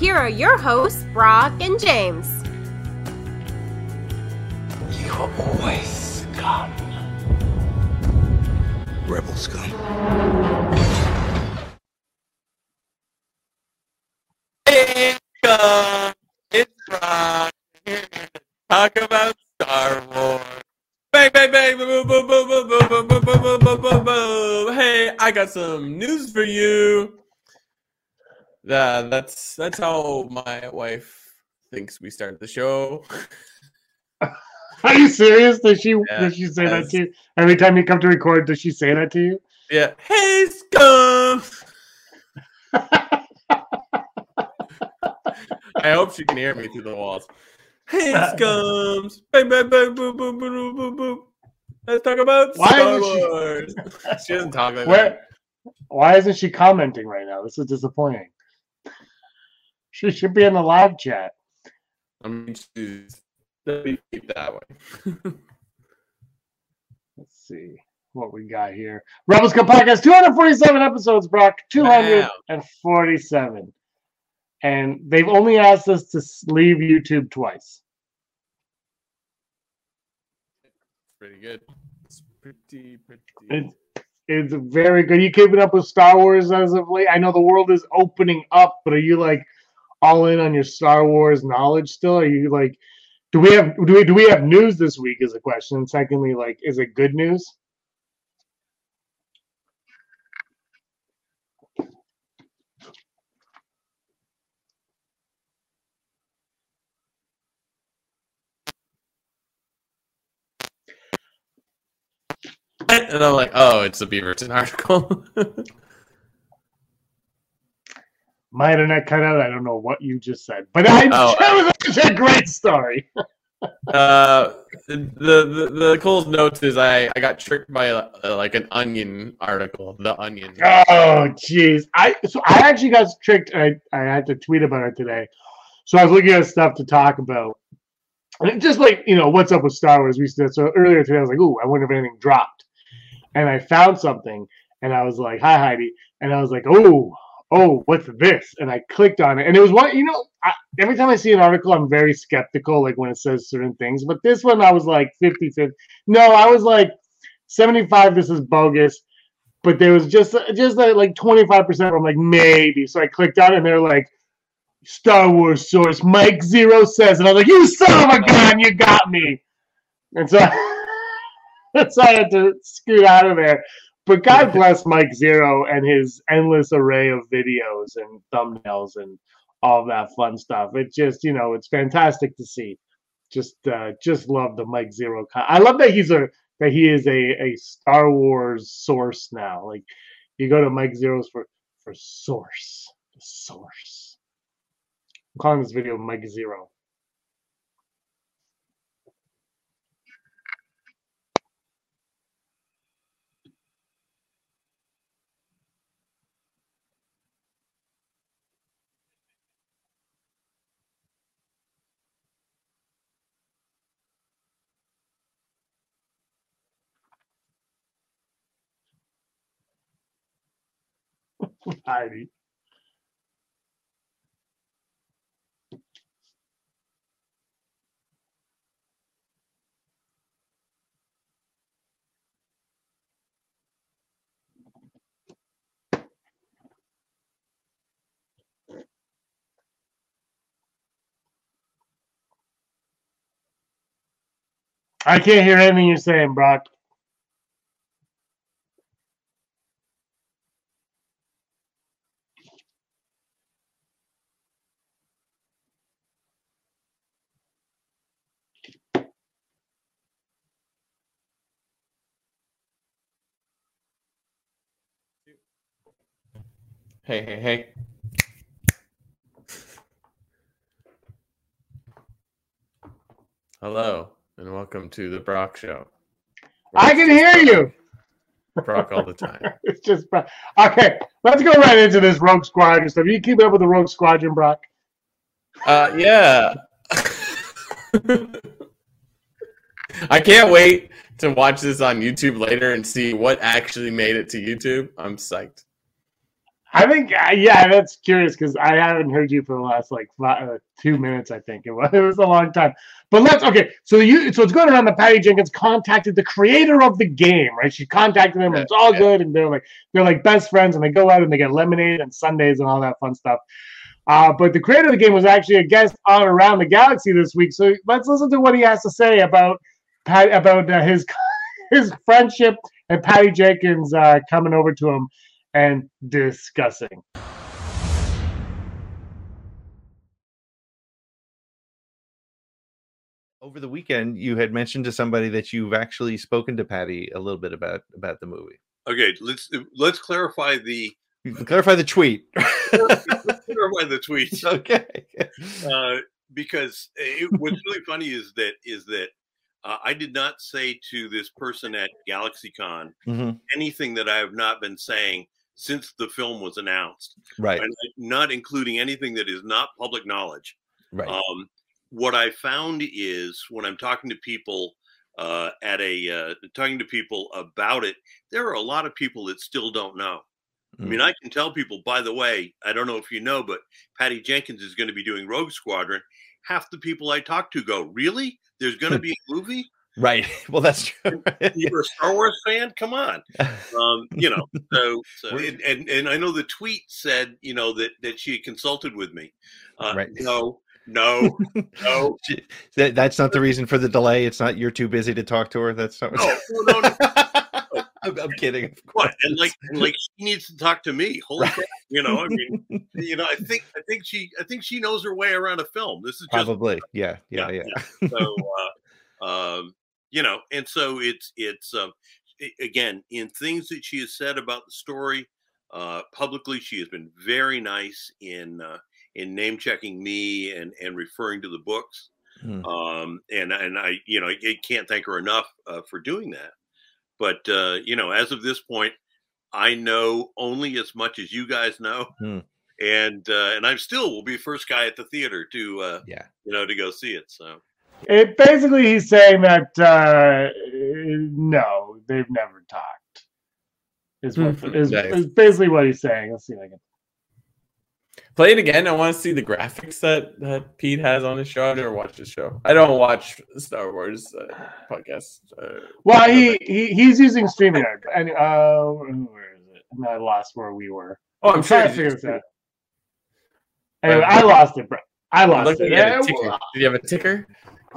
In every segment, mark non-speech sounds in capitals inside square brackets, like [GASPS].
Here are your hosts, Brock and James. You are always scum. Rebel scum. Hey, uh, it's Brock. Here to talk about Star Wars. Bang, bang, bang, boom, boom, boom, boom, boom, boom, boom, boom, boom, boom, boom, boom. Hey, I got some news for you. Yeah, that's that's how my wife thinks we started the show. [LAUGHS] Are you serious? Does she Yeah, does she say that to you? Every time you come to record, does she say that to you? Yeah. Hey, scum. [LAUGHS] I hope she can hear me through the walls. Hey, scums! Bang, bang, bang, boom, boom, boom, boom, boom, boom. Let's talk about Why Star isn't she- Wars. [LAUGHS] She doesn't talk like that. Why isn't she commenting right now? This is disappointing. She should be in the live chat. I mean, she's let me keep that way. [LAUGHS] Let's see what we got here. Rebel Scum Podcast, 247 episodes, Brock. 247. And they've only asked us to leave YouTube twice. pretty good. It's pretty, pretty. It's, it's very good. You keeping up with Star Wars as of late? I know the world is opening up, but are you like all in on your Star Wars knowledge still? Are you like do we have do we do we have news this week is a question. And secondly, like is it good news? and I'm like, oh, it's a Beaverton article. [LAUGHS] My internet cut out. I don't know what you just said, but I Oh. [LAUGHS] that was a great story. [LAUGHS] uh, the, the the cool notes is I I got tricked by uh, like an Onion article. The Onion. Oh, jeez. I so I actually got tricked. I I had to tweet about it today. So I was looking at stuff to talk about, and it just like you know what's up with Star Wars. We said so earlier today. I was like, "Ooh, I wonder if anything dropped," and I found something, and I was like, "Hi, Heidi," and I was like, "Oh." Oh, what's this? And I clicked on it, and it was one. You know, I, every time I see an article, I'm very skeptical, like when it says certain things. But this one, I was like 50 50. No, I was like 75. This is bogus but there was just just like, like 25% I'm like maybe. So I clicked on it and they're like Star Wars source Mike Zero says and I was like, You son of a gun, you got me. And so [LAUGHS] so I had to scoot out of there. But God bless Mike Zero and his endless array of videos and thumbnails and all that fun stuff. It just, you know, it's fantastic to see. Just uh just love the Mike Zero. Con- I love that he's a that he is a, a Star Wars source now. Like you go to Mike Zero's for for source, the source. I'm calling this video Mike Zero. I can't hear anything you're saying, Brock. Hey, hey, hey. Hello, and welcome to the Brock Show. I can hear you. [LAUGHS] Brock all the time. [LAUGHS] it's just Brock. Okay, let's go right into this Rogue Squadron stuff. You keep up with the Rogue Squadron, Brock. Uh, yeah. I can't wait to watch this on YouTube later and see what actually made it to YouTube. I'm psyched. I think, uh, yeah, that's curious because I haven't heard you for the last like five, uh, two minutes. I think it was. [LAUGHS] It was a long time. But let's okay. So you, so it's going around that Patty Jenkins contacted the creator of the game, right? She contacted him, and it's all good, and they're like they're like best friends, and they go out and they get lemonade and sundaes and all that fun stuff. Uh, but the creator of the game was actually a guest on Around the Galaxy this week. So let's listen to what he has to say about Pat, about uh, his [LAUGHS] his friendship and Patty Jenkins uh, coming over to him and discussing. Over the weekend, you had mentioned to somebody that you've actually spoken to Patty a little bit about about the movie. Okay, let's let's clarify the You clarify the tweet. clarify the tweets [LAUGHS] okay. uh, because it, what's really funny is that is that uh, I did not say to this person at GalaxyCon Mhm. anything that I have not been saying since the film was announced, Right. and not including anything that is not public knowledge. Right. Um, what I found is when I'm talking to people uh, at a uh, talking to people about it, there are a lot of people that still don't know. I mean, Mm. I can tell people, by the way, I don't know if you know, but Patty Jenkins is going to be doing Rogue Squadron. Half the people I talk to go, Really? There's going to be a [LAUGHS] movie? Right. [LAUGHS] Well, that's true. You're a Star Wars fan? Come on. [LAUGHS] Um, you know, so, so and, and, and I know the tweet said, you know, that, that she consulted with me. Uh, Right. No, no, [LAUGHS] no, that, that's not the reason for the delay. It's not you're too busy to talk to her. That's not. no, no, no. I'm, I'm kidding. What? And like, and like she needs to talk to me. Holy Right. crap. You know, I mean, you know, I think, I think she, I think she knows her way around a film. This is just Probably. Yeah. Yeah. Yeah, Yeah. so uh, um, you know and so it's it's um, again in things that she has said about the story uh, publicly she has been very nice in uh, in name checking me and and referring to the books Hmm. um, and and i you know i can't thank her enough uh, for doing that but uh, you know as of this point i know only as much as you guys know Hmm. and uh, and i'm still will be first guy at the theater to uh, Yeah. you know to go see it so It basically he's saying that uh, no, they've never talked. Is what is, Nice. is basically what he's saying. Let's see if I can. Play it again. I want to see the graphics that, that Pete has on his show. I've never watched his show. I don't watch Star Wars uh, podcasts. Uh, Well, he, he he's using StreamYard. And uh, where is it? And I lost where we were. oh, I'm sure. trying to figure this out. Anyway, I lost it, bro. I lost it. looking Yeah, a. Did you have a ticker?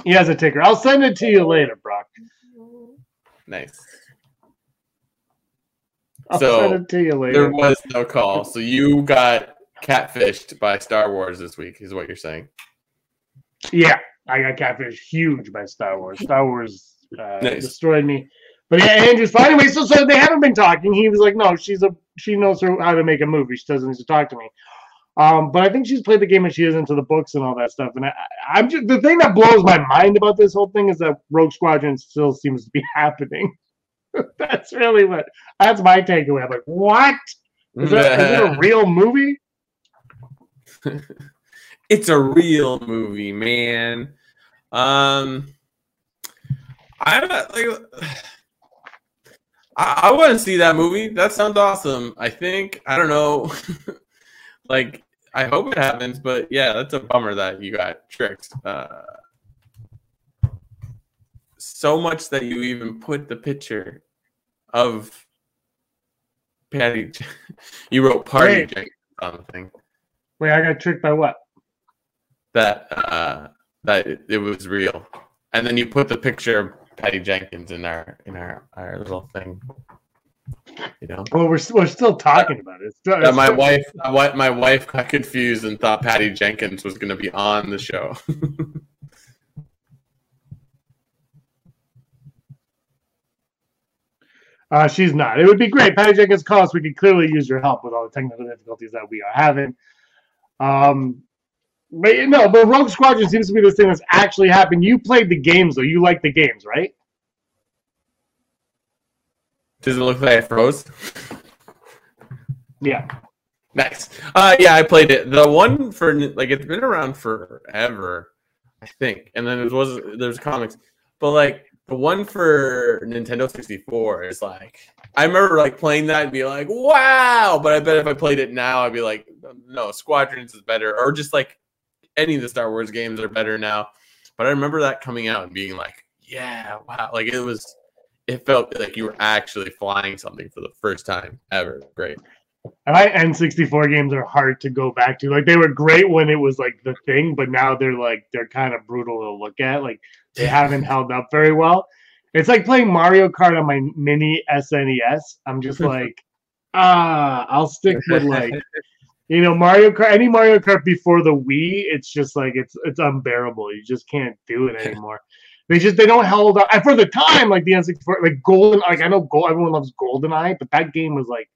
He has a ticker. I'll send it to you later, Brock. Nice. I'll So, send it to you later. There was no call. So you got catfished by Star Wars this week, is what you're saying. Yeah, I got catfish huge by Star Wars. Star Wars uh, Nice. destroyed me. But yeah, Andrew's fine. Anyway, so so they haven't been talking. He was like, no, she's a she knows her, how to make a movie. She doesn't need to talk to me. Um, but I think she's played the game and she is into the books and all that stuff. And I, I'm just the thing that blows my mind about this whole thing is that Rogue Squadron still seems to be [LAUGHS] happening. [LAUGHS] that's really what that's my takeaway. I'm like, what is that? Is it a [LAUGHS] real movie? it's a real movie, man. Um, I like. [SIGHS] I, I want to see that movie. That sounds awesome. I think I don't know. Like I hope it happens, but yeah, that's a bummer that you got tricked. Uh, so much that you even put the picture of Patty. [LAUGHS] you wrote party Wait. Jenkins on the thing Wait, I got tricked by what? that uh, that it, it was real, and then you put the picture of Patty Jenkins in our in our our little thing. You know, Well, we're, we're still talking about it. It's still, it's my still- wife my wife- my wife got confused and thought Patty Jenkins was going to be on the show. [LAUGHS] Uh, she's not. It would be great. Patty Jenkins, call us. We could clearly use your help with all the technical difficulties that we are having. Um, But know, but Rogue Squadron seems to be this thing that's actually happened. You played the games though. You like the games, right? Does it look like I froze? Yeah. Nice. Uh, yeah, I played it. The one for like it's been around forever, I think. And then there was there's comics, but like the one for Nintendo 64 is like I remember like playing that and be like, wow. But I bet if I played it now, I'd be like, no, Squadrons is better, or just like any of the Star Wars games are better now. But I remember that coming out and being like, yeah, wow, like it was. It felt like you were actually flying something for the first time ever. Great. And I N64 games are hard to go back to. Like they were great when it was like the thing, but now they're like they're kind of brutal to look at. Like they haven't held up very well. It's like playing Mario Kart on my mini SNES. I'm just [LAUGHS] like, ah, I'll stick with [LAUGHS] like you know Mario Kart. Any Mario Kart before the Wii, it's just like it's it's unbearable. You just can't do it [LAUGHS] anymore. They just they don't hold up. And for the time, like the N64, like Golden, like I know Gold, everyone loves GoldenEye, but that game was like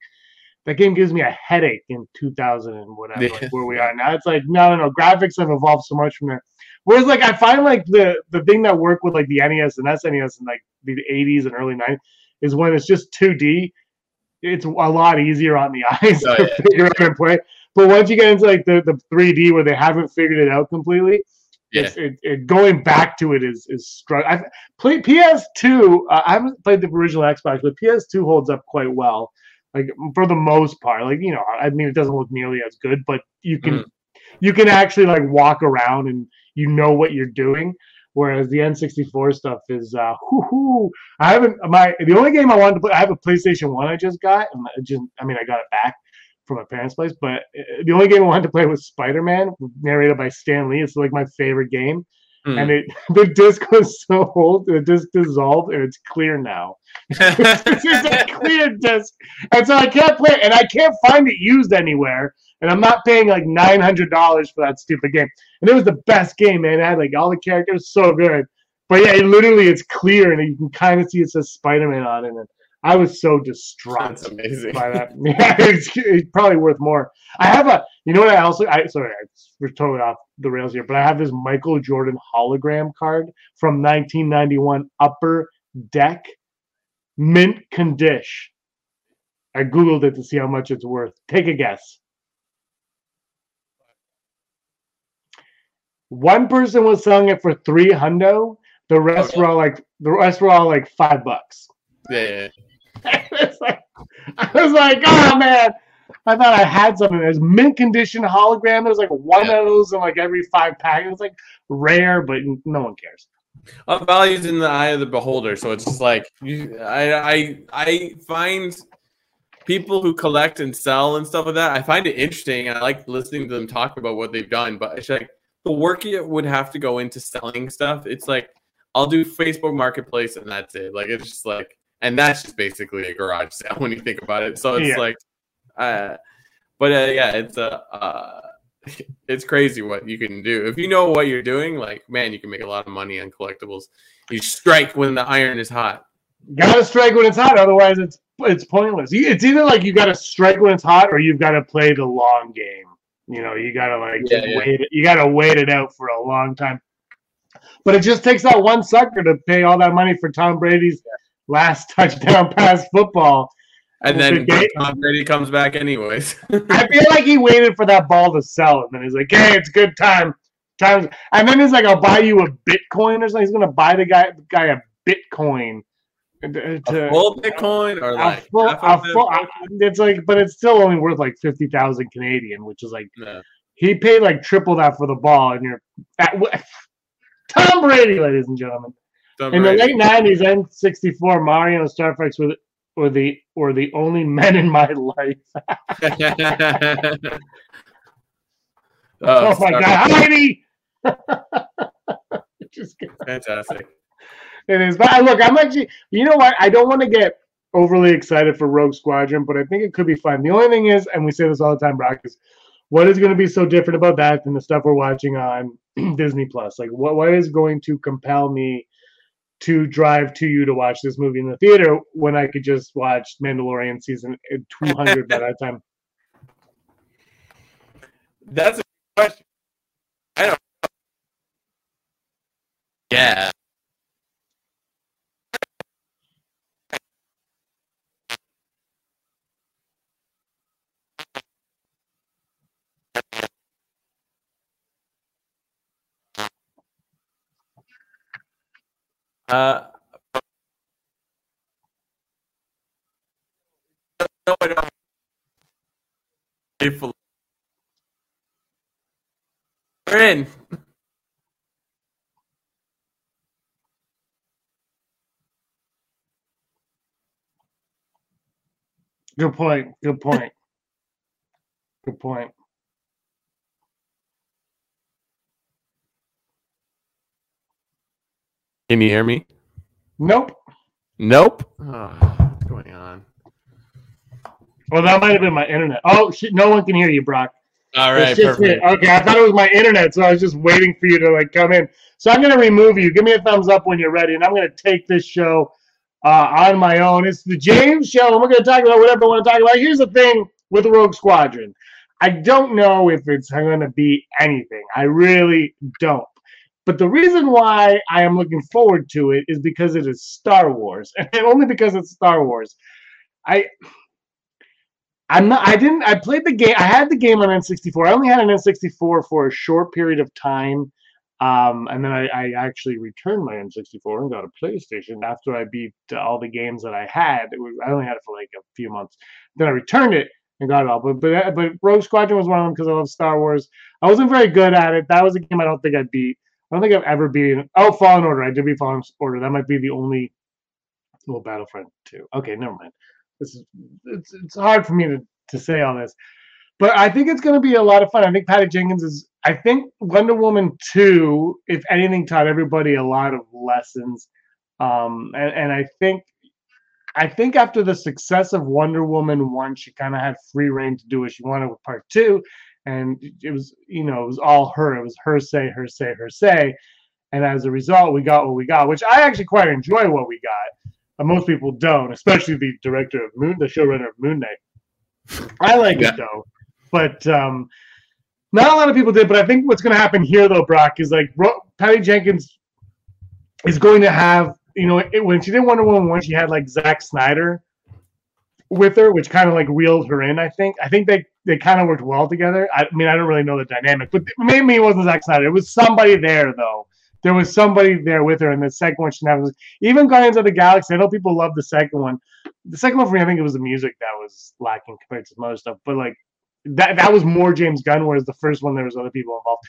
that game gives me a headache in 2000 and whatever Yeah. like where we are now. It's like no, no, no. Graphics have evolved so much from there. Whereas like I find like the the thing that worked with like the NES and SNES in like the 80s and early 90s is when it's just 2D. It's a lot easier on the [LAUGHS] eyes Oh, to yeah. figure out and play. But once you get into like the, the 3D where they haven't figured it out completely, Yeah. it, it going back to it is is strugg- I've played PS2. Uh, I haven't played the original Xbox, but PS2 holds up quite well. Like for the most part, like you know, I mean, it doesn't look nearly as good, but you can Mm. you can actually like walk around and you know what you're doing. Whereas the N64 stuff is, uh, whoo I haven't my the only game I wanted to play. I have a PlayStation One I just got, and I just I mean I got it back from my parents' place, but uh, the only game I wanted to play was Spider Man, narrated by Stan Lee. It's like my favorite game Hmm. and it [LAUGHS] the disc was so old, the disc dissolved, and it's clear now. [LAUGHS] it's just a clear disc, and so I can't play it, and I can't find it used anywhere. And I'm not paying like nine hundred dollars for that stupid game. And it was the best game, man. It had like all the characters, so good. But yeah, it literally it's clear, and you can kind of see it says Spider Man on it. And I was so distraught That's amazing. by that. [LAUGHS] Yeah, it's, it's probably worth more. I have a, you know what? I also, I sorry, I, we're totally off the rails here, but I have this Michael Jordan hologram card from 1991, Upper Deck, mint condition. I googled it to see how much it's worth. Take a guess. One person was selling it for three hundo. The rest Okay. were all like the rest were all like five bucks. Yeah, yeah, [LAUGHS] like, I was like, oh man, I thought I had something. There's mint condition hologram. There's like one Yeah. of those in like every five pack. It's like rare, but no one cares. Values in the eye of the beholder. So it's just like you, I, I, I find people who collect and sell and stuff like that. I find it interesting, and I like listening to them talk about what they've done. But it's like the work it would have to go into selling stuff. It's like I'll do Facebook Marketplace, and that's it. Like it's just like, and that's just basically a garage sale [LAUGHS] when you think about it. So it's Yeah. like, uh, but uh, yeah, it's a. Uh, [LAUGHS] it's crazy what you can do if you know what you're doing. Like, man, you can make a lot of money on collectibles. You strike when the iron is hot. Gotta strike when it's hot, otherwise it's it's pointless. It's either like you gotta strike when it's hot, or you've got to play the long game. You know, you gotta like Yeah, yeah. wait. it- You gotta wait it out for a long time. But it just takes that one sucker to pay all that money for Tom Brady's last touchdown [LAUGHS] pass football. And then. Tom Brady comes back anyways. [LAUGHS] I feel like he waited for that ball to sell, and then he's like, "Hey, it's good time." Times, and then he's like, "I'll buy you a Bitcoin or something." He's gonna buy the guy the guy a Bitcoin. Uh, to, a full Bitcoin or a like full, a of it? full, uh, it's like, but it's still only worth like fifty thousand Canadian, which is like No. he paid like triple that for the ball, and you're at, [LAUGHS] Tom Brady, ladies and gentlemen. Tom In the late nineties, N sixty four, Mario and Star Fox were the, were the were the only men in my life. [LAUGHS] [LAUGHS] Oh, oh, my Star- God, Heidi! [LAUGHS] Just kidding. Fantastic. It is, but I- look, I'm actually, you know what? I don't want to get overly excited for Rogue Squadron, but I think it could be fun. The only thing is, and we say this all the time, Brock, is what is going to be so different about that than the stuff we're watching on [CLEARS THROAT] Disney Plus? Like, what what is going to compel me to drive to you to watch this movie in the theater when I could just watch Mandalorian season 200 by that time? That's a question. I don't. Yeah. Uh. We're in. Good point. Good point. Good point. Can you hear me? Nope. Nope. Oh, what's going on? Well, that might have been my internet. Oh shit! No one can hear you, Brock. All It's right, just me. Okay, I thought it was my internet, so I was just waiting for you to like come in. So I'm gonna remove you. Give me a thumbs up when you're ready, and I'm gonna take this show uh, on my own. It's the James Show, and we're gonna talk about whatever I want to talk about. Here's the thing with the Rogue Squadron. I don't know if it's gonna be anything. I really don't. But the reason why I am looking forward to it is because it is Star Wars, [LAUGHS] and only because it's Star Wars. I I'm not. I didn't. I played the game. I had the game on N64. I only had an N64 for a short period of time, um, and then I, I actually returned my N64 and got a PlayStation after I beat all the games that I had. Was, I only had it for like a few months. Then I returned it and got it all. But but but Rogue Squadron was one of them because I love Star Wars. I wasn't very good at it. That was a game I don't think I beat. I don't think I've ever beaten. Oh, Fallen Order. I did beat Fallen Order. That might be the only. Well, Battlefront 2. Okay, never mind. This is it's it's hard for me to, to say all this. But I think it's gonna be a lot of fun. I think Patty Jenkins is I think Wonder Woman 2, if anything, taught everybody a lot of lessons. Um and, and I think I think after the success of Wonder Woman 1, she kind of had free reign to do what she wanted with part two. And it was, you know, it was all her. It was her say, her say, her say. And as a result, we got what we got, which I actually quite enjoy what we got. But most people don't, especially the director of Moon, the showrunner of Moon Knight. I like Yeah. it though, but um, not a lot of people did. But I think what's going to happen here, though, Brock, is like Ro- Patty Jenkins is going to have, you know, it, when she did Wonder Woman one, she had like Zack Snyder with her, which kind of like reeled her in. I think. I think they they kind of worked well together. I mean, I don't really know the dynamic, but maybe it wasn't Zack Snyder. It was somebody there though. There was somebody there with her, and the second one she never. Even Guardians of the Galaxy, I know people love the second one. The second one for me, I think it was the music that was lacking compared to some other stuff. But like that, that was more James Gunn, whereas the first one there was other people involved.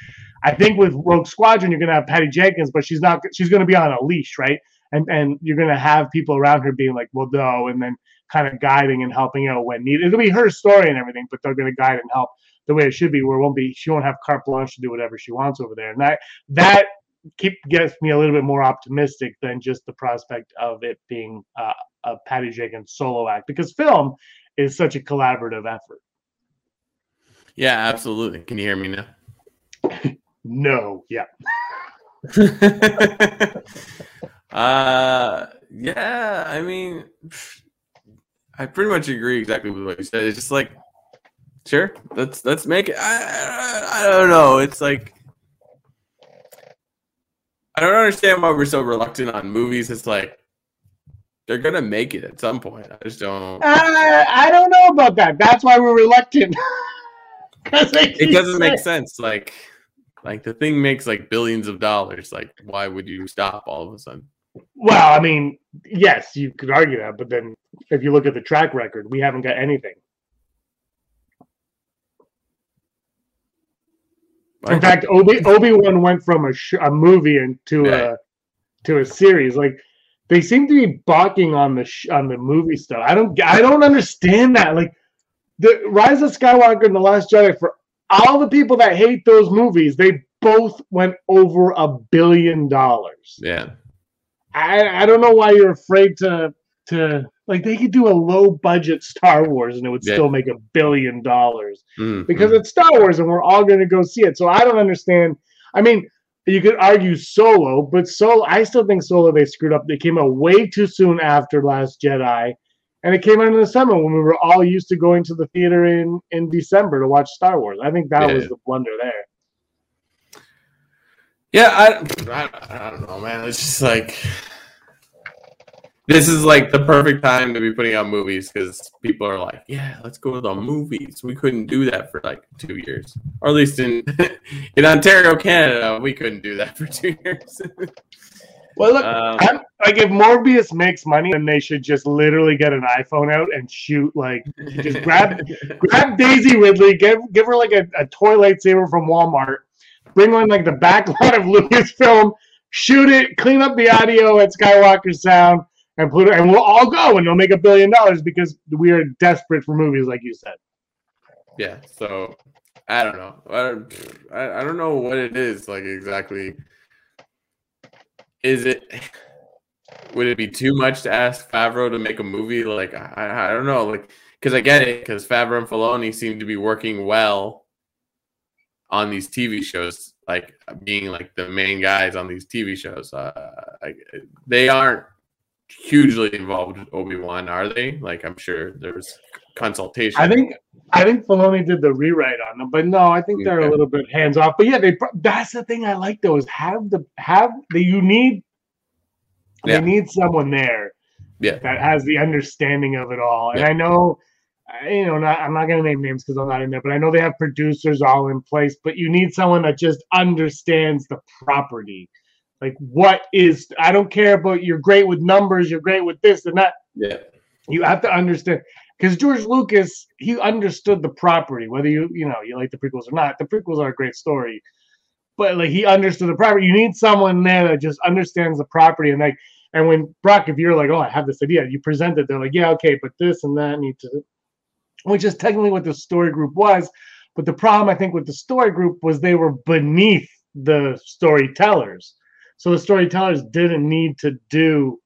I think with Rogue Squadron, you're gonna have Patty Jenkins, but she's not. She's gonna be on a leash, right? And and you're gonna have people around her being like, well, no, and then kind of guiding and helping out when needed. It'll be her story and everything, but they're gonna guide and help the way it should be. Where it won't be. She won't have carte blanche to do whatever she wants over there, and that that keep gets me a little bit more optimistic than just the prospect of it being uh, a Patty Jenkins solo act because film is such a collaborative effort. Yeah, absolutely. Can you hear me now? [LAUGHS] No, yeah, [LAUGHS] uh, yeah. I mean, I pretty much agree exactly with what you said. It's just like, sure, let's let's make it. I I, I don't know. It's like. I don't understand why we're so reluctant on movies. It's like they're gonna make it at some point. I just don't. uh, I don't know about that. That's why we're reluctant. [LAUGHS] It doesn't make sense. Like, like the thing makes like billions of dollars. Like, why would you stop all of a sudden? Well, I mean, yes, you could argue that, but then if you look at the track record, we haven't got anything. In fact, Obi Obi Wan went from a sh- a movie into Yeah. a to a series. Like they seem to be balking on the sh- on the movie stuff. I don't I don't understand that. Like the Rise of Skywalker and the Last Jedi for all the people that hate those movies, they both went over a billion dollars. yeah. I I don't know why you're afraid to to like they could do a low budget Star Wars and it would Yeah. still make a billion dollars Mm, because mm. it's Star Wars and we're all going to go see it. So I don't understand. I mean, you could argue Solo, but Solo, I still think Solo they screwed up. They came out way too soon after Last Jedi, and it came out in the summer when we were all used to going to the theater in in December to watch Star Wars. I think that Yeah. was the blunder there. Yeah, I, I, I don't know, man. It's just like this is like the perfect time to be putting out movies because people are like, yeah, let's go to the movies. We couldn't do that for like two years, or at least in [LAUGHS] in Ontario, Canada, we couldn't do that [LAUGHS] for two years. Well, look, Um, like if Morbius makes money, then they should just literally get an iPhone out and shoot like just grab [LAUGHS] grab Daisy Ridley, give give her like a, a toy lightsaber from Walmart, bring on like the back [LAUGHS] lot of Lucasfilm, shoot it, clean up the audio at Skywalker Sound, and it, and we'll all go and they'll make a billion dollars because we are desperate for movies, like you said. yeah. So I don't know. I don't, I don't know what it is like exactly. Is it? Would it be too much to ask Favreau to make a movie? Like I, I don't know. Like because I get it because Favreau and Filoni seem to be working well on these TV shows, like being like the main guys on these TV shows. Uh, like, they aren't hugely involved with Obi Wan, are they? Like I'm sure there's consultation. I think I think Filoni did the rewrite on them, but no, I think they're a little bit hands off. But yeah, they that's the thing I like though is have the have the you need Yeah. they need someone there Yeah. that has the understanding of it all. And Yeah. I know you know not, I'm not gonna name names because I'm not in there, but I know they have producers all in place. But you need someone that just understands the property. Like what is I don't care about you're great with numbers, you're great with this and that Yeah. you have to understand because George Lucas he understood the property, whether you you know you like the prequels or not. The prequels are a great story, but like he understood the property. You need someone there that just understands the property and like and when Brock, if you're like, oh, I have this idea, you present it, they're like, yeah, okay, but this and that need to, which is technically what the story group was. But the problem I think with the story group was they were beneath the storytellers. So the storytellers didn't need to do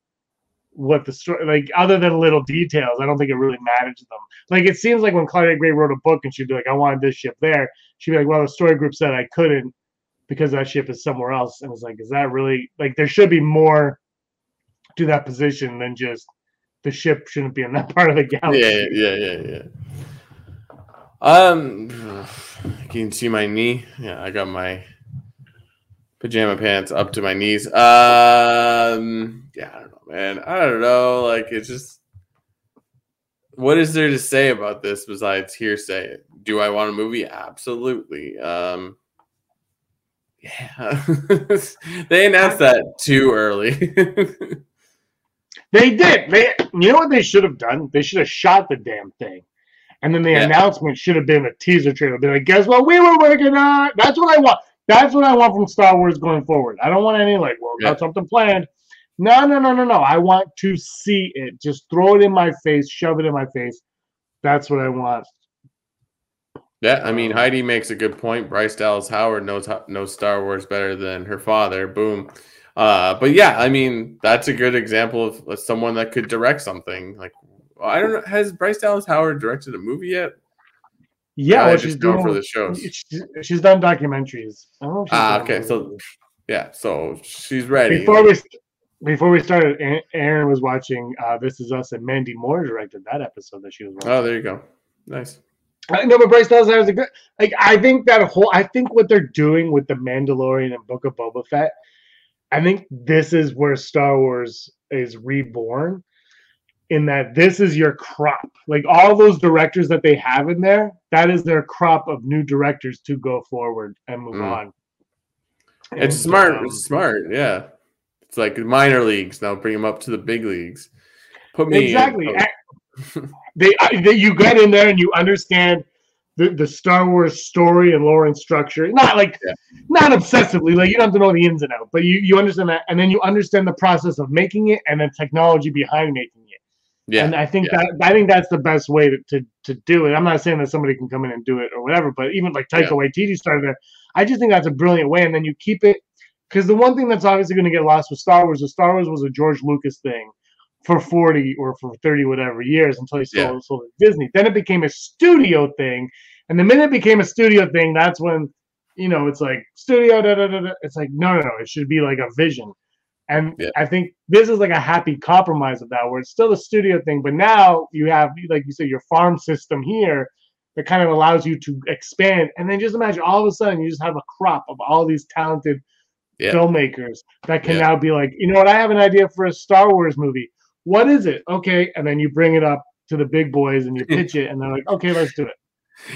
what the story like other than little details i don't think it really mattered to them like it seems like when claudia gray wrote a book and she'd be like i wanted this ship there she'd be like well the story group said i couldn't because that ship is somewhere else and it's like is that really like there should be more to that position than just the ship shouldn't be in that [LAUGHS] part of the galaxy Yeah, yeah, yeah, yeah. Um, you can see my knee? Yeah, I got my pajama pants up to my knees. Um, yeah, I don't know, man. I don't know. Like, it's just, what is there to say about this besides hearsay? Do I want a movie? Absolutely. Um, yeah, [LAUGHS] they announced that too early. [LAUGHS] They did. They, you know what they should have done? They should have shot the damn thing, and then the Yeah. announcement should have been a teaser trailer. Be like, guess what? We were working on. That's what I want. That's what I want from Star Wars going forward. I don't want any like, well, Yeah. got something planned. No, no, no, no, no. I want to see it. Just throw it in my face, shove it in my face. That's what I want. Yeah, I mean Heidi makes a good point. Bryce Dallas Howard knows knows Star Wars better than her father. Boom. Uh, but yeah, I mean that's a good example of someone that could direct something. Like I don't know, has Bryce Dallas Howard directed a movie yet? Yeah, just she's doing for the shows. She's, she's done documentaries. I don't know if she's Ah, done okay, so yeah, so she's ready. before we before we started, Aaron was watching uh, This Is Us, and Mandy Moore directed that episode that she was watching. oh, there you go. Nice. I know, but Bryce Dallas Howard's a good. Like, I think that whole. I think what they're doing with the Mandalorian and Book of Boba Fett. I think this is where Star Wars is reborn. In that this is your crop, like all those directors that they have in there, that is their crop of new directors to go forward and move Mm. on. It's And, smart. um, it's smart. Yeah. It's like minor leagues now. Bring them up to the big leagues. Put me exactly. oh, [LAUGHS] they, they you get in there and you understand the, the Star Wars story and lore and structure. Not like Yeah. not obsessively, like you don't have to know the ins and outs, but you you understand that, and then you understand the process of making it and the technology behind making it. Yeah. and I think yeah. that I think that's the best way to, to to do it. I'm not saying that somebody can come in and do it or whatever, but even like Taika Yeah. Waititi started there. I just think that's a brilliant way, and then you keep it because the one thing that's obviously going to get lost with Star Wars is Star Wars was a George Lucas thing for 40 or for 30 whatever years until he sold, Yeah. sold it to Disney. Then it became a studio thing, and the minute it became a studio thing, that's when you know it's like studio. Da, da, da, da. It's like no, no, no. It should be like a vision. And Yeah. I think this is like a happy compromise of that, where it's still the studio thing, but now you have, like you said, your farm system here that kind of allows you to expand. And then just imagine all of a sudden you just have a crop of all these talented Yeah. filmmakers that can Yeah. now be like, you know what, I have an idea for a Star Wars movie. What is it? Okay. And then you bring it up to the big boys and you [LAUGHS] pitch it, and they're like, okay, let's do it.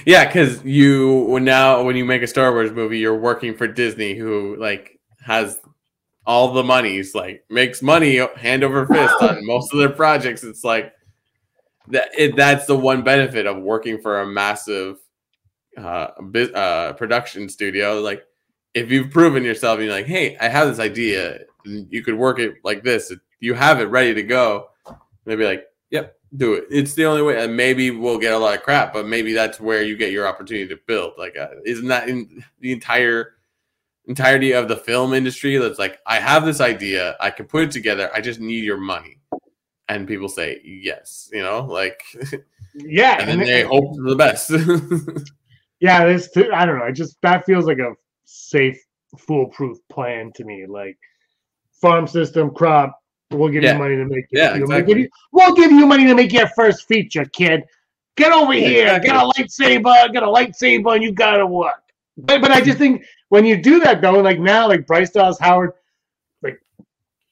Yeah, because you when now when you make a Star Wars movie, you're working for Disney, who like has all the monies, like makes money hand over fist on [LAUGHS] most of their projects. It's like that. It, that's the one benefit of working for a massive uh, uh, production studio. Like if you've proven yourself, and you're like, hey, I have this idea, you could work it like this. You have it ready to go. They'd be like, yep, do it. It's the only way, and maybe we'll get a lot of crap, but maybe that's where you get your opportunity to build. Like, uh, isn't that in the entire entirety of the film industry? That's like, I have this idea, I can put it together. I just need your money, and people say yes. You know, like, [LAUGHS] Yeah, and then and they it- hope for the best. [LAUGHS] yeah. This I don't know. It just that feels like a safe, foolproof plan to me. Like farm system, crop. We'll give Yeah. you money to make. Yeah, you know, we'll, exactly. give you, we'll give you money to make your first feature, kid. Get over Yeah, here. exactly. Get a lightsaber. Get a lightsaber, and you gotta work. But but I just think when you do that though, like now, like Bryce Dallas Howard, like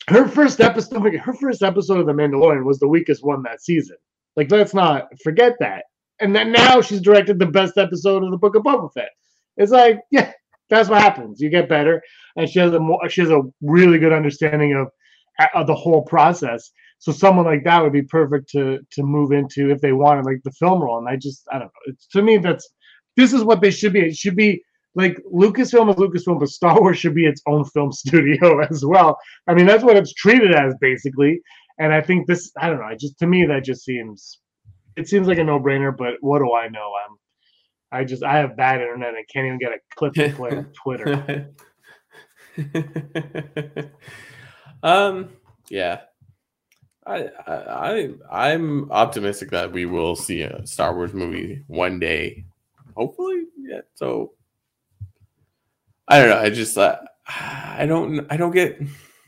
her first episode, like, her first episode of The Mandalorian was the weakest one that season. Like let's not forget that. And then now she's directed the best episode of the Book of Boba Fett. It's like, yeah, that's what happens. You get better, and she has a more, she has a really good understanding of, uh, of the whole process. So someone like that would be perfect to to move into if they wanted like the film role. And I just I don't know. It's to me that's this is what they should be. It should be like Lucasfilm is Lucasfilm, but Star Wars should be its own film [LAUGHS] studio as well. I mean, that's what it's treated as basically. And I think this, I don't know, I just to me that just seems, it seems like a no brainer. But what do I know? I'm, I just I have bad internet and can't even get a clip to play on [LAUGHS] Twitter. [LAUGHS] um, yeah. I, I I I'm optimistic that we will see a Star Wars movie one day. Hopefully, yeah. So I don't know. I just uh, I don't I don't get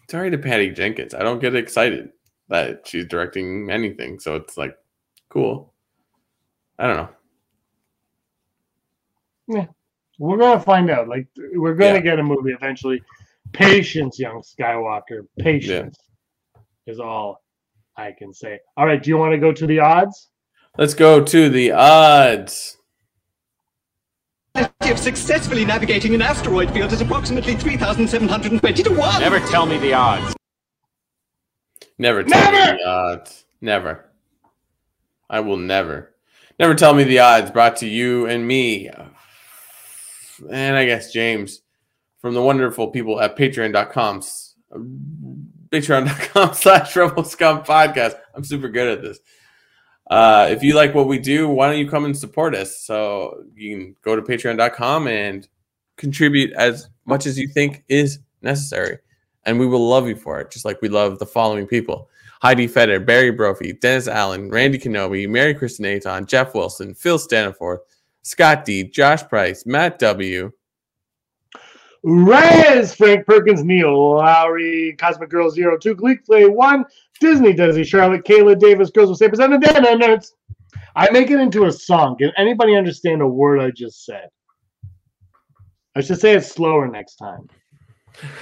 sorry to Patty Jenkins. I don't get excited that she's directing anything. So it's like cool. I don't know. Yeah. We're gonna find out. Like we're gonna Yeah. get a movie eventually. Patience, young Skywalker. Patience is all I can say. All right, do you want to go to the odds? Let's go to the odds. Of successfully navigating an asteroid field is approximately 3,720 to 1. Never tell me the odds. Never tell Never! me the odds. Never. I will never. Never tell me the odds. Brought to you and me. And I guess James from the wonderful people at patreon.com. Uh, patreon.com [LAUGHS] slash Rebel Scum Podcast. I'm super good at this. Uh, if you like what we do, why don't you come and support us? So you can go to patreon.com and contribute as much as you think is necessary. And we will love you for it, just like we love the following people Heidi Feder, Barry Brophy, Dennis Allen, Randy Kenobi, Mary Kristen Aton, Jeff Wilson, Phil Staniforth, Scott D, Josh Price, Matt W. Rez, Frank Perkins, Neil Lowry, Cosmic Girl Zero Two, Gleek Play One, Disney Desi, Charlotte, Kayla Davis, Girls with Sabers, and the Dan Nerds. I make it into a song. Can anybody understand a word I just said? I should say it slower next time.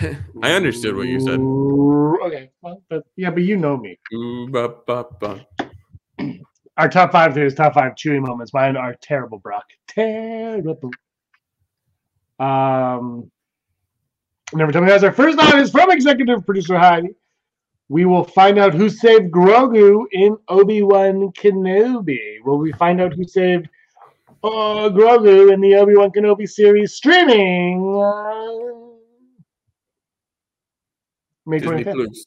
[LAUGHS] I understood what you said. Okay, well, but, yeah, but you know me. Ooh. [CLEARS THROAT] Our top five today is top five Chewie moments. Mine are terrible, Brock. Terrible. Um, never tell me that's our first line is from executive producer Heidi. We will find out who saved Grogu in Obi Wan Kenobi. Will we find out who saved uh, Grogu in the Obi Wan Kenobi series streaming? Uh, May Disney 25th. Plus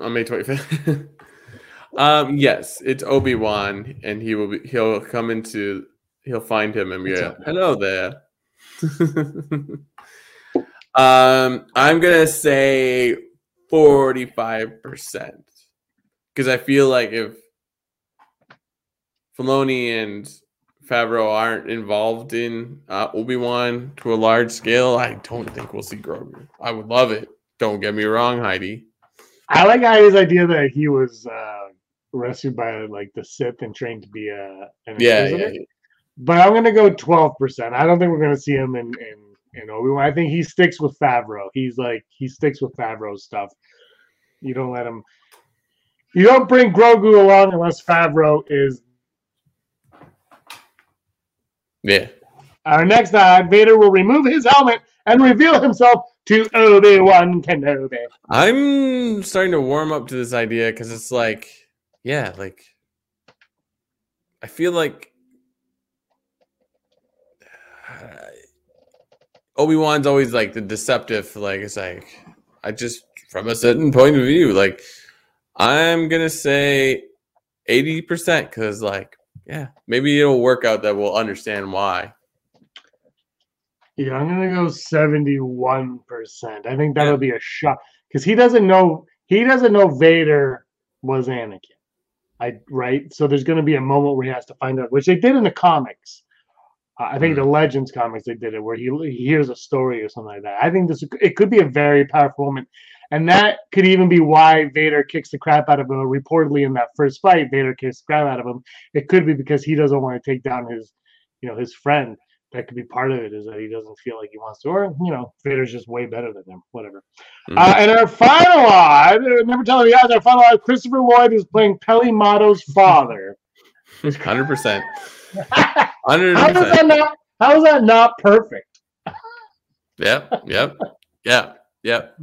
on May 25th. [LAUGHS] um, yes, it's Obi Wan, and he will be. He'll come into. He'll find him and be like, "Hello there." [LAUGHS] um, I'm gonna say forty-five percent because I feel like if Filoni and Favreau aren't involved in uh, Obi Wan to a large scale, I don't think we'll see Grogu. I would love it. Don't get me wrong, Heidi. I like Heidi's idea that he was uh, rescued by like the Sith and trained to be a an Yeah, Inquisitor. yeah, But I'm gonna go twelve percent. I don't think we're gonna see him in in, Obi Wan. I think he sticks with Favreau. He's like he sticks with Favreau's stuff. You don't let him. You don't bring Grogu along unless Favreau is. yeah. Our next odd, Vader will remove his helmet and reveal himself to Obi Wan Kenobi. I'm starting to warm up to this idea because it's like, yeah, like I feel like Obi Wan's always like the deceptive. Like it's like I just from a certain point of view, like I'm gonna say eighty percent because like yeah, maybe it'll work out that we'll understand why. Yeah, I'm gonna go 71%. I think that'll be a shock because he doesn't know he doesn't know Vader was Anakin. I right. So there's gonna be a moment where he has to find out, which they did in the comics. I think the Legends comics they did it where he, he hears a story or something like that. I think this it could be a very powerful moment, and that could even be why Vader kicks the crap out of him. Reportedly in that first fight, Vader kicks the crap out of him. It could be because he doesn't want to take down his, you know, his friend. That could be part of it is that he doesn't feel like he wants to, or you know, Vader's just way better than him. Whatever. Mhm. Uh, and our final odd, never tell the odds. Our final odd, Christopher Lloyd is playing Peli Motto's father. [LAUGHS] Hundred percent. [LAUGHS] Hundred How is that not? How is that not perfect? Yep, yep, yep, yep.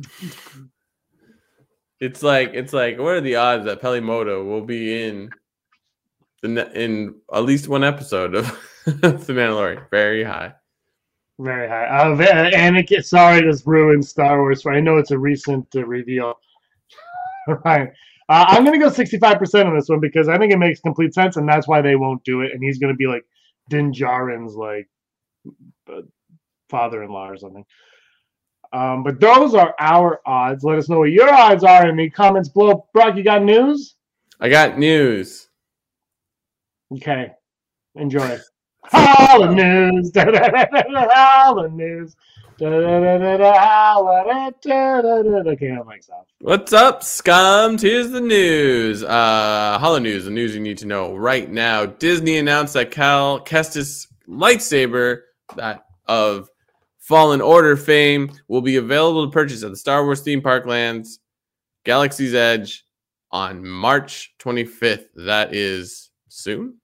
It's like it's like what are the odds that Peli Motto will be in the in at least one episode of [LAUGHS] The Mandalorian? Very high. Very high. Uh, Va- Anakin, sorry, this ruined Star Wars. For I know it's a recent uh, reveal. [LAUGHS] right. Uh, I'm going to go 65% on this one because I think it makes complete sense, and that's why they won't do it. And he's going to be like Din Djarin's like uh, father-in-law or something. Um, but those are our odds. Let us know what your odds are in the comments below. Brock, you got news? I got news. Okay. Enjoy. [LAUGHS] All the news. [LAUGHS] All the news. What's up, scums? Here's the news. Uh, Hollow News, the news you need to know right now. Disney announced that Cal Kestis lightsaber, that of Fallen Order fame, will be available to purchase at the Star Wars theme park lands, Galaxy's Edge, on March 25th. That is soon.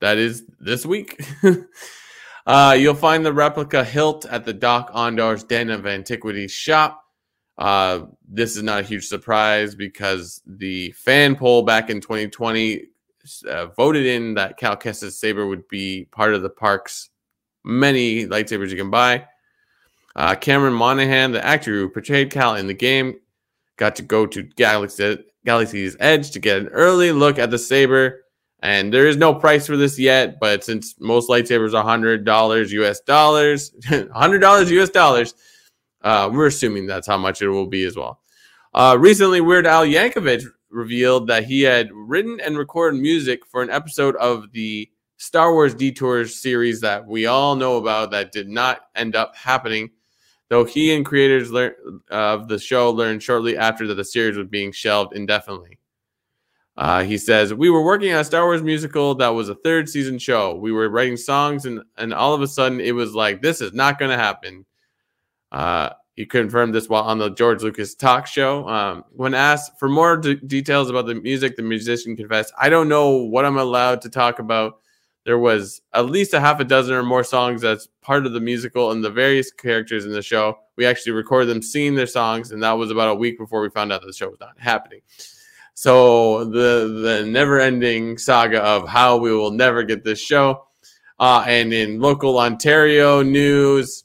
That is this week. [LAUGHS] uh, you'll find the replica hilt at the Dok-Ondar's Den of Antiquities shop. Uh, this is not a huge surprise because the fan poll back in 2020 uh, voted in that Cal Kestis saber would be part of the park's many lightsabers you can buy. Uh, Cameron Monaghan, the actor who portrayed Cal in the game, got to go to Galaxy, Galaxy's Edge to get an early look at the saber. And there is no price for this yet, but since most lightsabers are hundred dollars US dollars, [LAUGHS] hundred dollars US dollars, uh, we're assuming that's how much it will be as well. Uh, recently, Weird Al Yankovic revealed that he had written and recorded music for an episode of the Star Wars Detours series that we all know about that did not end up happening. Though he and creators lear- of the show learned shortly after that the series was being shelved indefinitely. Uh, he says, We were working on a Star Wars musical that was a third season show. We were writing songs, and, and all of a sudden it was like, This is not going to happen. Uh, he confirmed this while on the George Lucas talk show. Um, when asked for more d- details about the music, the musician confessed, I don't know what I'm allowed to talk about. There was at least a half a dozen or more songs that's part of the musical and the various characters in the show. We actually recorded them singing their songs, and that was about a week before we found out that the show was not happening. So the the never ending saga of how we will never get this show. Uh, and in local Ontario news,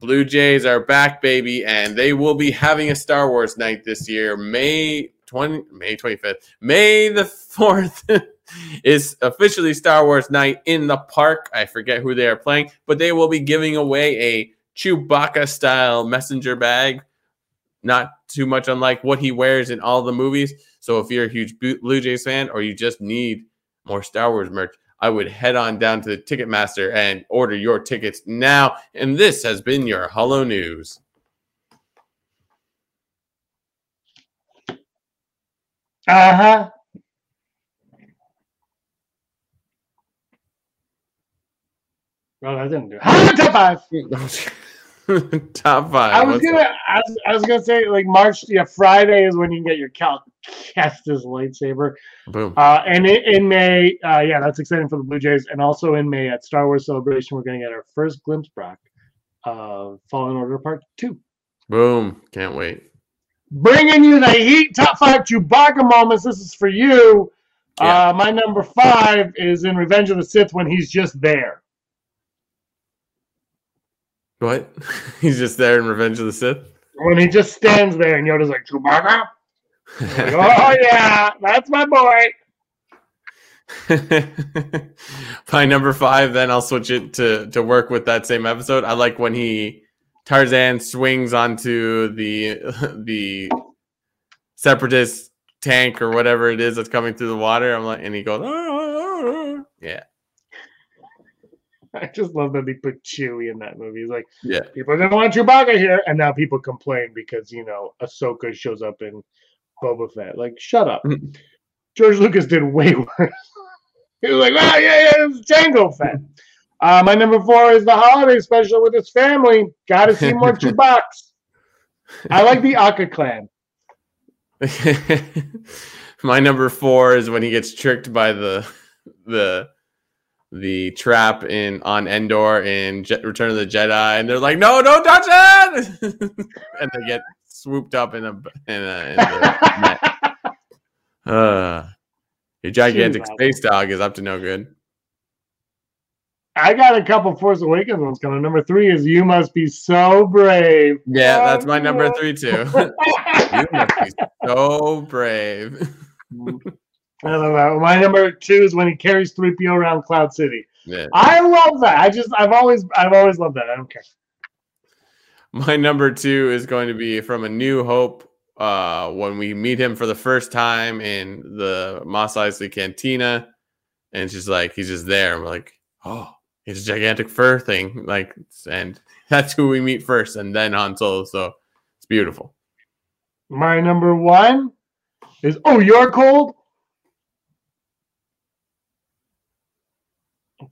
Blue Jays are back, baby, and they will be having a Star Wars night this year, May 20, May 25th. May the 4th [LAUGHS] is officially Star Wars night in the park. I forget who they are playing, but they will be giving away a Chewbacca style messenger bag, not too much unlike what he wears in all the movies. So if you're a huge Blue Jays fan or you just need more Star Wars merch, I would head on down to the Ticketmaster and order your tickets now. And this has been your Hello News. Uh huh. Well, I didn't do it. [LAUGHS] Top five. [LAUGHS] Top five. I was What's gonna. I was, I was gonna say like March. Yeah, Friday is when you can get your [LAUGHS] Cal his lightsaber. Boom. Uh, and in, in May, uh, yeah, that's exciting for the Blue Jays. And also in May at Star Wars Celebration, we're gonna get our first glimpse, Brock, of Fallen Order Part Two. Boom. Can't wait. Bringing you the Heat Top 5 Chewbacca moments. This is for you. Yeah. Uh, my number five is in Revenge of the Sith when he's just there. What? [LAUGHS] He's just there in Revenge of the Sith? When he just stands there and Yoda's like, Chewbacca? Like, oh, yeah, that's my boy. [LAUGHS] My number five, then I'll switch it to to work with that same episode. I like when he Tarzan swings onto the [LAUGHS] the separatist tank or whatever it is that's coming through the water. I'm like, and he goes, "Ah, ah, ah." yeah, I just love that they put Chewie in that movie. He's like, yeah, people didn't want Chewbacca here, and now people complain because you know Ahsoka shows up in Boba Fett. Like, shut up. George Lucas did way [LAUGHS] worse. he was like, "Oh yeah, yeah, it's Jango Fett." Uh, my number four is the holiday special with his family. Got to see more [LAUGHS] Chewbacca. I like the Aka clan. [LAUGHS] My number four is when he gets tricked by the the the trap in on Endor in Je- Return of the Jedi, and they're like, "No, don't touch it!" and they get swooped up in a in a. In the net. [LAUGHS] Uh, your gigantic Jeez, space dog is up to no good. I got a couple Force Awakens ones coming. Number three is "You Must Be So Brave." Yeah, that's my number three too. [LAUGHS] [LAUGHS] you must be so brave. I love that. My number two is when he carries 3PO around Cloud City. Yeah. I love that. I just I've always I've always loved that. I don't care. [LAUGHS] My number two is going to be from A New Hope. Uh, when we meet him for the first time in the Mos Eisley Cantina, and she's like he's just there. We're like, oh, it's a gigantic fur thing, like, and [LAUGHS] that's who we meet first, and then Han Solo. So it's beautiful. My number one is oh you're cold.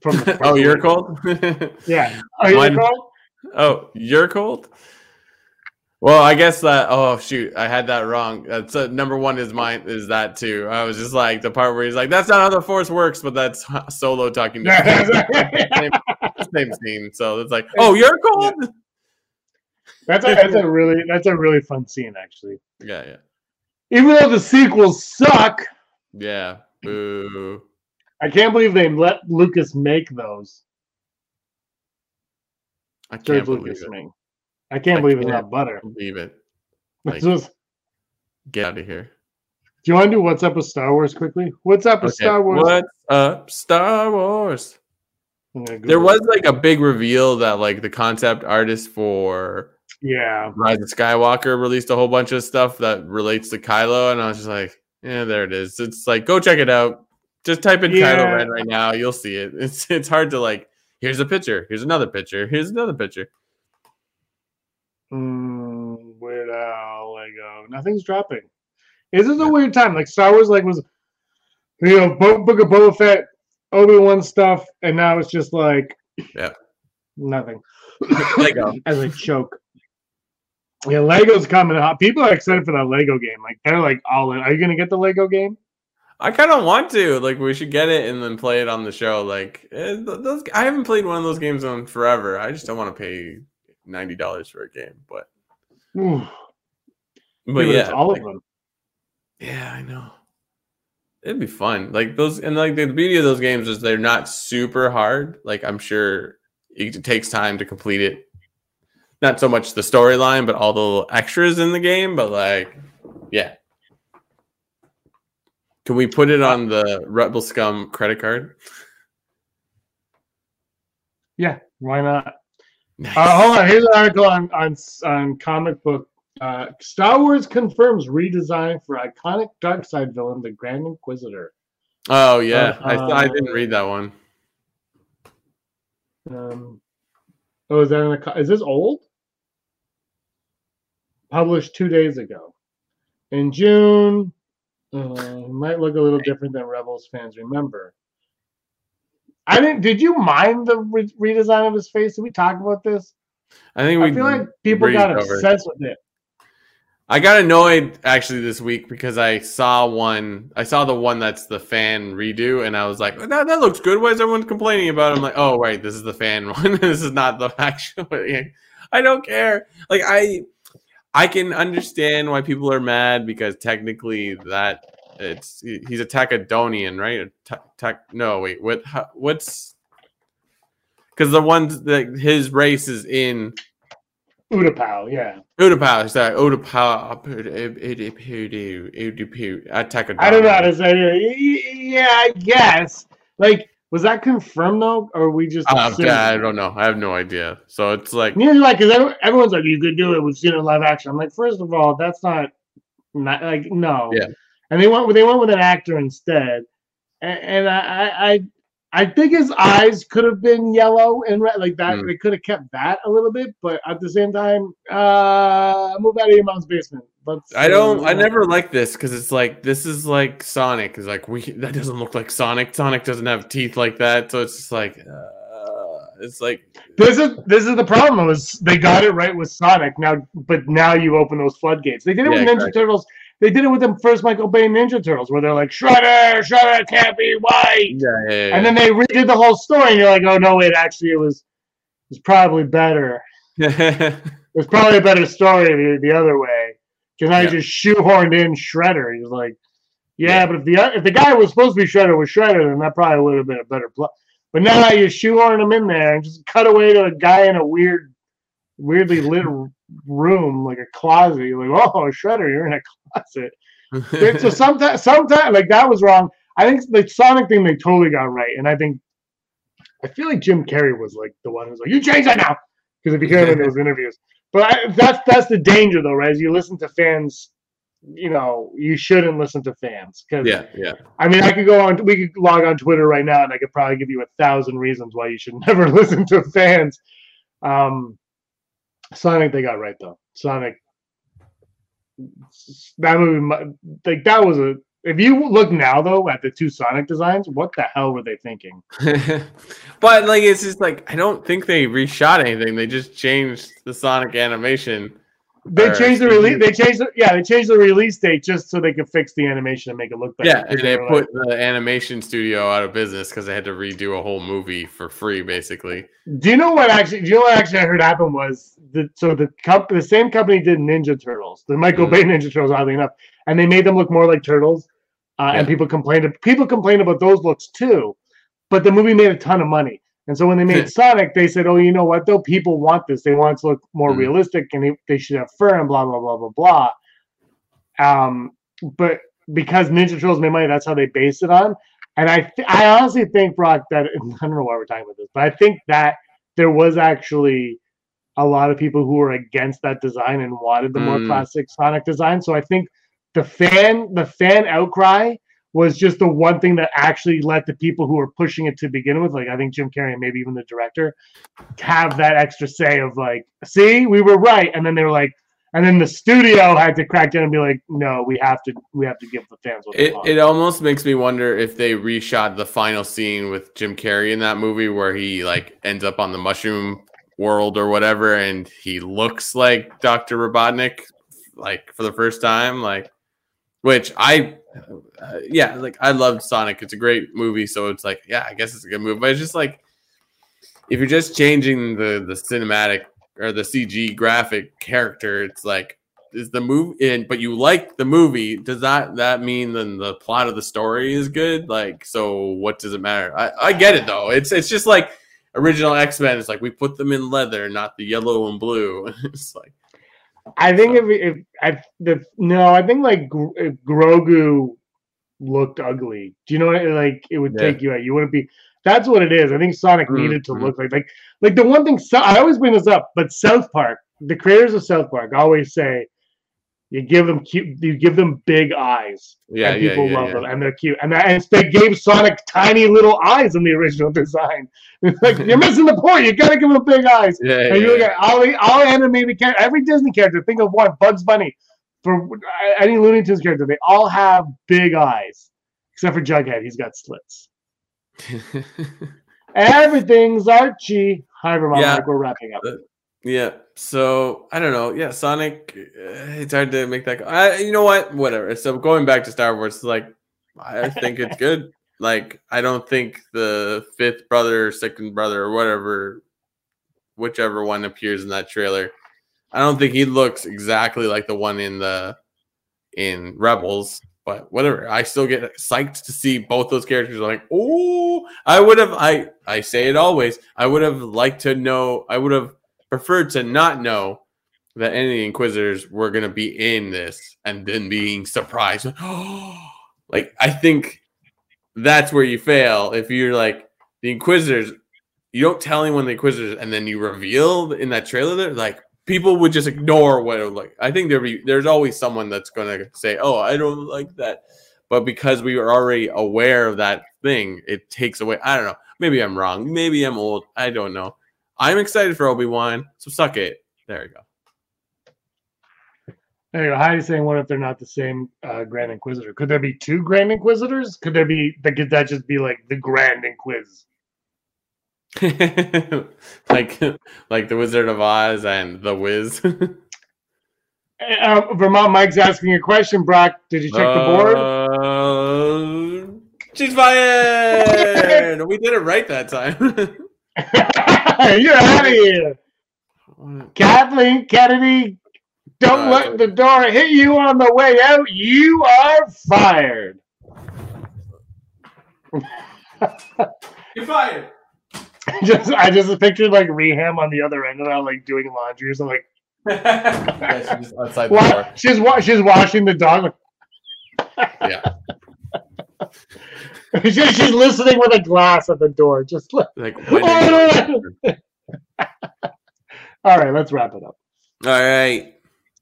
From [LAUGHS] oh, you're cold. Yeah. Oh, you're Mine- cold. Oh, you're cold. Well, I guess that. Oh shoot, I had that wrong. That's uh, number one is mine. Is that too? I was just like the part where he's like, "That's not how the Force works," but that's [LAUGHS] Solo talking to [LAUGHS] same, same scene. So it's like, "Oh, you're cold." That's a [LAUGHS] that's a really that's a really fun scene actually. Yeah, yeah, Even though the sequels suck, yeah. Boo. I can't believe they let Lucas make those. I can't George believe Lucas it. make. I can't I believe it's can't not butter. Believe it. [LAUGHS] Like- just- Get out of here. do you want to do what's up with Star Wars quickly? What's up with Okay, Star Wars? What's up, Star Wars? There was like a big reveal that like the concept artist for yeah. Rise of Skywalker released a whole bunch of stuff that relates to Kylo, and I was just like, yeah, there it is. It's like go check it out. Just type in Yeah. Kylo Ren right now, you'll see it. It's it's hard to like. Here's a picture. Here's another picture. Here's another picture. Mm, Weird Al Lego. Nothing's dropping. This is a weird time. Like Star Wars, like was you know Bo- Book of Boba Fett, Obi Wan stuff, and now it's just like Yeah. nothing. [LAUGHS] Lego. [LAUGHS] As a choke. Yeah, Lego's coming out. People are excited for that Lego game. Like they're like all in. Are you gonna get the Lego game? I kind of want to. Like, we should get it and then play it on the show. Like, eh, those. I haven't played one of those games on forever. I just don't want to pay ninety dollars for a game. But, Ooh, but it's yeah, all like- of them. Yeah, I know. It'd be fun. Like those, and like the beauty of those games is they're not super hard. Like I'm sure it takes time to complete it. Not so much the storyline, but all the little extras in the game. But like, yeah. Can we put it on the Rebel Scum credit card? Yeah, why not? Nice. Uh, hold on. Here's an article on on on comic book. Uh, Star Wars confirms redesign for iconic dark side villain, the Grand Inquisitor. oh yeah, I, I uh, didn't read that one. Um, oh, is that in a, is this old? Published two days ago. In June, uh, might look a little different than Rebels fans remember. I didn't. Did you mind the re- redesign of his face? Did we talk about this? I think we. I feel like people got obsessed with it. I got annoyed actually this week because I saw one. I saw the one that's the fan redo, and I was like, "That that looks good." Why is everyone complaining about? it? I'm like, "Oh, right, this is the fan [LAUGHS] one. this is not the [LAUGHS] actual." I don't care. Like I, I can understand why people are mad because technically that it's he's a Tacadonian, right? A ta- ta- no, wait, what? how- What's because the ones that his race is in Utapau, yeah. Utapau. Is that Utapau? Utapau. Tacadonian. I don't know how to say it. Yeah, I guess. Like, was that confirmed though, or we just? Uh, assumed? I don't know. I have no idea. So it's like, do I, because everyone's like, "You could do it. We've seen it in live action." I'm like, first of all, that's not, not like no. Yeah. And they went with they went with an actor instead, and, and I, I I I think his eyes could have been yellow and red like that. Mm. They could have kept that a little bit, but at the same time, uh, move out of your mom's basement. Let's, I don't. I uh, never like this because it's like this is like Sonic. Is like we [LAUGHS] that doesn't look like Sonic. Sonic doesn't have teeth like that. So it's just like uh, it's like This is this is the problem. Was they got it right with Sonic now, but now you open those floodgates. They did it Yeah, with Ninja exactly. Turtles. They did it with the first Michael Bay Ninja Turtles, where they're like Shredder, Shredder can't be white, yeah, yeah, yeah. and then they redid the whole story, and you're like, oh no, wait, actually, it was it was probably better. [LAUGHS] It was probably a better story the, the other way, because I just shoehorned in Shredder. He's like, yeah, but if the if the guy was supposed to be Shredder was Shredder, then that probably would have been a better plot. But now you shoehorn him in there and just cut away to a guy in a weird, weirdly lit room, like a closet. You're like, oh, Shredder, you're in a closet. so [LAUGHS] sometimes, sometimes, like that was wrong. I think the Sonic thing they totally got right, and I think I feel like Jim Carrey was like the one who's like, "You change that now," because if you hear him in those [LAUGHS] interviews. But I, that's that's the danger, though, right? As you listen to fans, you know, you shouldn't listen to fans because yeah, yeah. I mean, I could go on. We could log on Twitter right now, and I could probably give you a thousand reasons why you should [LAUGHS] never listen to fans. Um, Sonic, they got right though. Sonic, that movie, like that was a. If you look now though at the two Sonic designs, what the hell were they thinking? [LAUGHS] but like it's just like I don't think they reshot anything. They just changed the Sonic animation. They Or changed the release. They changed, the, yeah, they changed the release date just so they could fix the animation and make it look better. Yeah, and they put the animation studio out of business because they had to redo a whole movie for free, basically. Do you know what actually? Do you know what actually I heard happen was the so the comp, the same company did Ninja Turtles, the Michael Mhm. Bay Ninja Turtles, oddly enough, and they made them look more like turtles. Uh, And people complained. People complained about those looks too, but the movie made a ton of money. And so when they made [LAUGHS] Sonic, they said, "Oh, you know what? Though people want this. They want it to look more Mhm. realistic, and they, they should have fur and blah blah blah blah blah." Um, but because Ninja Turtles made money, that's how they based it on. And I, th- I honestly think Brock that [LAUGHS] I don't know why we're talking about this, but I think that there was actually a lot of people who were against that design and wanted the more Mm. classic Sonic design. So I think the fan, the fan outcry was just the one thing that actually let the people who were pushing it to begin with, like I think Jim Carrey and maybe even the director, have that extra say of like, see, we were right. And then they were like, and then the studio had to crack down and be like, no, we have to, we have to give the fans what It, it almost makes me wonder if they reshot the final scene with Jim Carrey in that movie where he like ends up on the mushroom world or whatever and he looks like Dr. Robotnik like for the first time like which I uh, yeah like I loved Sonic. It's a great movie so it's like yeah I guess it's a good movie but it's just like if you're just changing the the cinematic or the CG graphic character it's like is the movie in but you like the movie does that that mean then the plot of the story is good? Like so what does it matter? I i get it though. It's it's just like original x-men it's like we put them in leather not the yellow and blue. [LAUGHS] It's like I think if, if I the no, I think like Grogu looked ugly. Do you know what? Like it would Yeah. take you out. You wouldn't be. That's what it is. I think Sonic Mm, needed to mm. look like like like the one thing. So, I always bring this up, but South Park, the creators of South Park, always say you give them cute, you give them big eyes, yeah and yeah people yeah, love yeah. them, and they're cute. And, that, and they gave Sonic tiny little eyes in the original [LAUGHS] design. [LAUGHS] Like [LAUGHS] you're missing the point. You gotta give them big eyes. yeah, And you yeah, look at all the all animated characters, every Disney character. Think of one, Bugs Bunny, for any Looney Tunes character. They all have big eyes, except for Jughead. He's got slits. Everything's Archie. However, my Yeah. Mark, we're wrapping up. Yeah so i don't know yeah sonic uh, it's hard to make that I, you know what whatever so going back to star wars like i think it's [LAUGHS] good like i don't think the fifth brother second brother or whatever whichever one appears in that trailer I don't think he looks exactly like the one in the in Rebels, but whatever. I still get psyched to see both those characters. I'm like, oh, I would have. I I say it always. I would have liked to know. I would have preferred to not know that any Inquisitors were going to be in this, and then being surprised. [GASPS] like I think that's where you fail if you're like the Inquisitors. You don't tell anyone the Inquisitors, and then you reveal in that trailer that like people would just ignore what it like. I think there be there's always someone that's gonna say, "Oh, I don't like that," but because we were already aware of that thing, it takes away. I don't know. Maybe I'm wrong. Maybe I'm old. I don't know. I'm excited for Obi Wan, so suck it. There you go. There you go. Heidi's saying, "What if they're not the same uh, Grand Inquisitor? Could there be two Grand Inquisitors? Could there be? Could that just be like the Grand Inquis?" [LAUGHS] like like the Wizard of Oz and the Wiz. [LAUGHS] uh, Vermont Mike's asking a question. Brock, did you check the board? Uh, she's fired. we did it right that time. [LAUGHS] You're out of here, Kathleen Kennedy. Don't Uh, let the door hit you on the way out. You are fired. You're fired. [LAUGHS] just I just pictured like Reham on the other end of that, like doing laundry or something. [LAUGHS] yeah, she's outside the Wa- door. she's wa- she's washing the dog. Yeah, [LAUGHS] [LAUGHS] she's, she's listening with a glass at the door. Just li- like Oh, are you- [LAUGHS] all right, let's wrap it up. all right.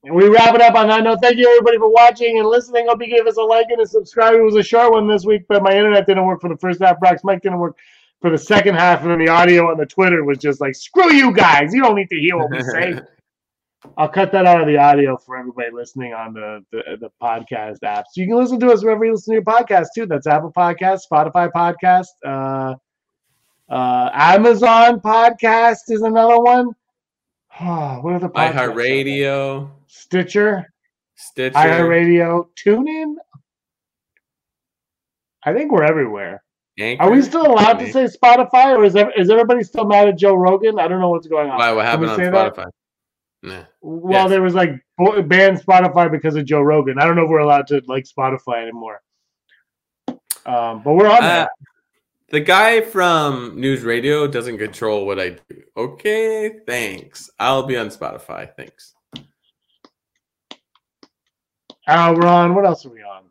And we wrap it up on that note. Thank you everybody for watching and listening. Hope you gave us a like and a subscribe. It was a short one this week, but my internet didn't work for the first half. Brock's mic didn't work for the second half, and then the audio on the Twitter was just like, "Screw you guys! You don't need to hear what we say." [LAUGHS] I'll cut that out of the audio for everybody listening on the, the, the podcast apps. You can listen to us wherever you listen to your podcast too. That's Apple Podcast, Spotify Podcast, uh, uh, Amazon Podcast is another one. [SIGHS] what are the iHeartRadio, Stitcher, Stitcher. iHeartRadio, TuneIn. I think we're everywhere. Anchor. Are we still allowed to say Spotify, or is is everybody still mad at Joe Rogan? I don't know what's going on. Why? What happened on Spotify? that? Nah. Well, Yes. there was like banned Spotify because of Joe Rogan. I don't know if we're allowed to like Spotify anymore. Um, but we're on Uh, that. the guy from News Radio doesn't control what I do. Okay, thanks. I'll be on Spotify. Thanks. Uh, we're on. What else are we on?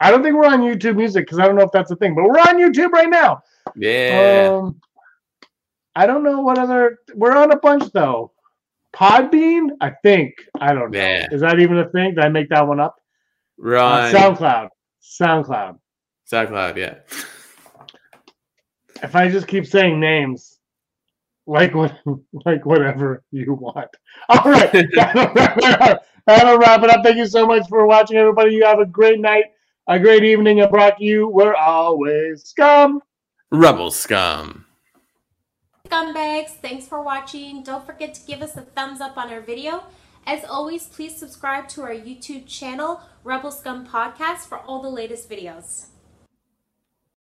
I don't think we're on YouTube Music because I don't know if that's a thing, but we're on YouTube right now. Yeah. Um, I don't know what other. We're on a bunch though. Podbean, I think. I don't know. Yeah. Is that even a thing? Did I make that one up? We're Uh, on SoundCloud. SoundCloud. SoundCloud. Yeah. If I just keep saying names, like what, [LAUGHS] like whatever you want. [LAUGHS] All right, that'll wrap it up. That'll wrap it up. Thank you so much for watching, everybody. You have a great night, a great evening, and Brock, you We're always scum. Rebel scum. Scumbags, thanks for watching. Don't forget to give us a thumbs up on our video. As always, please subscribe to our YouTube channel, Rebel Scum Podcast, for all the latest videos.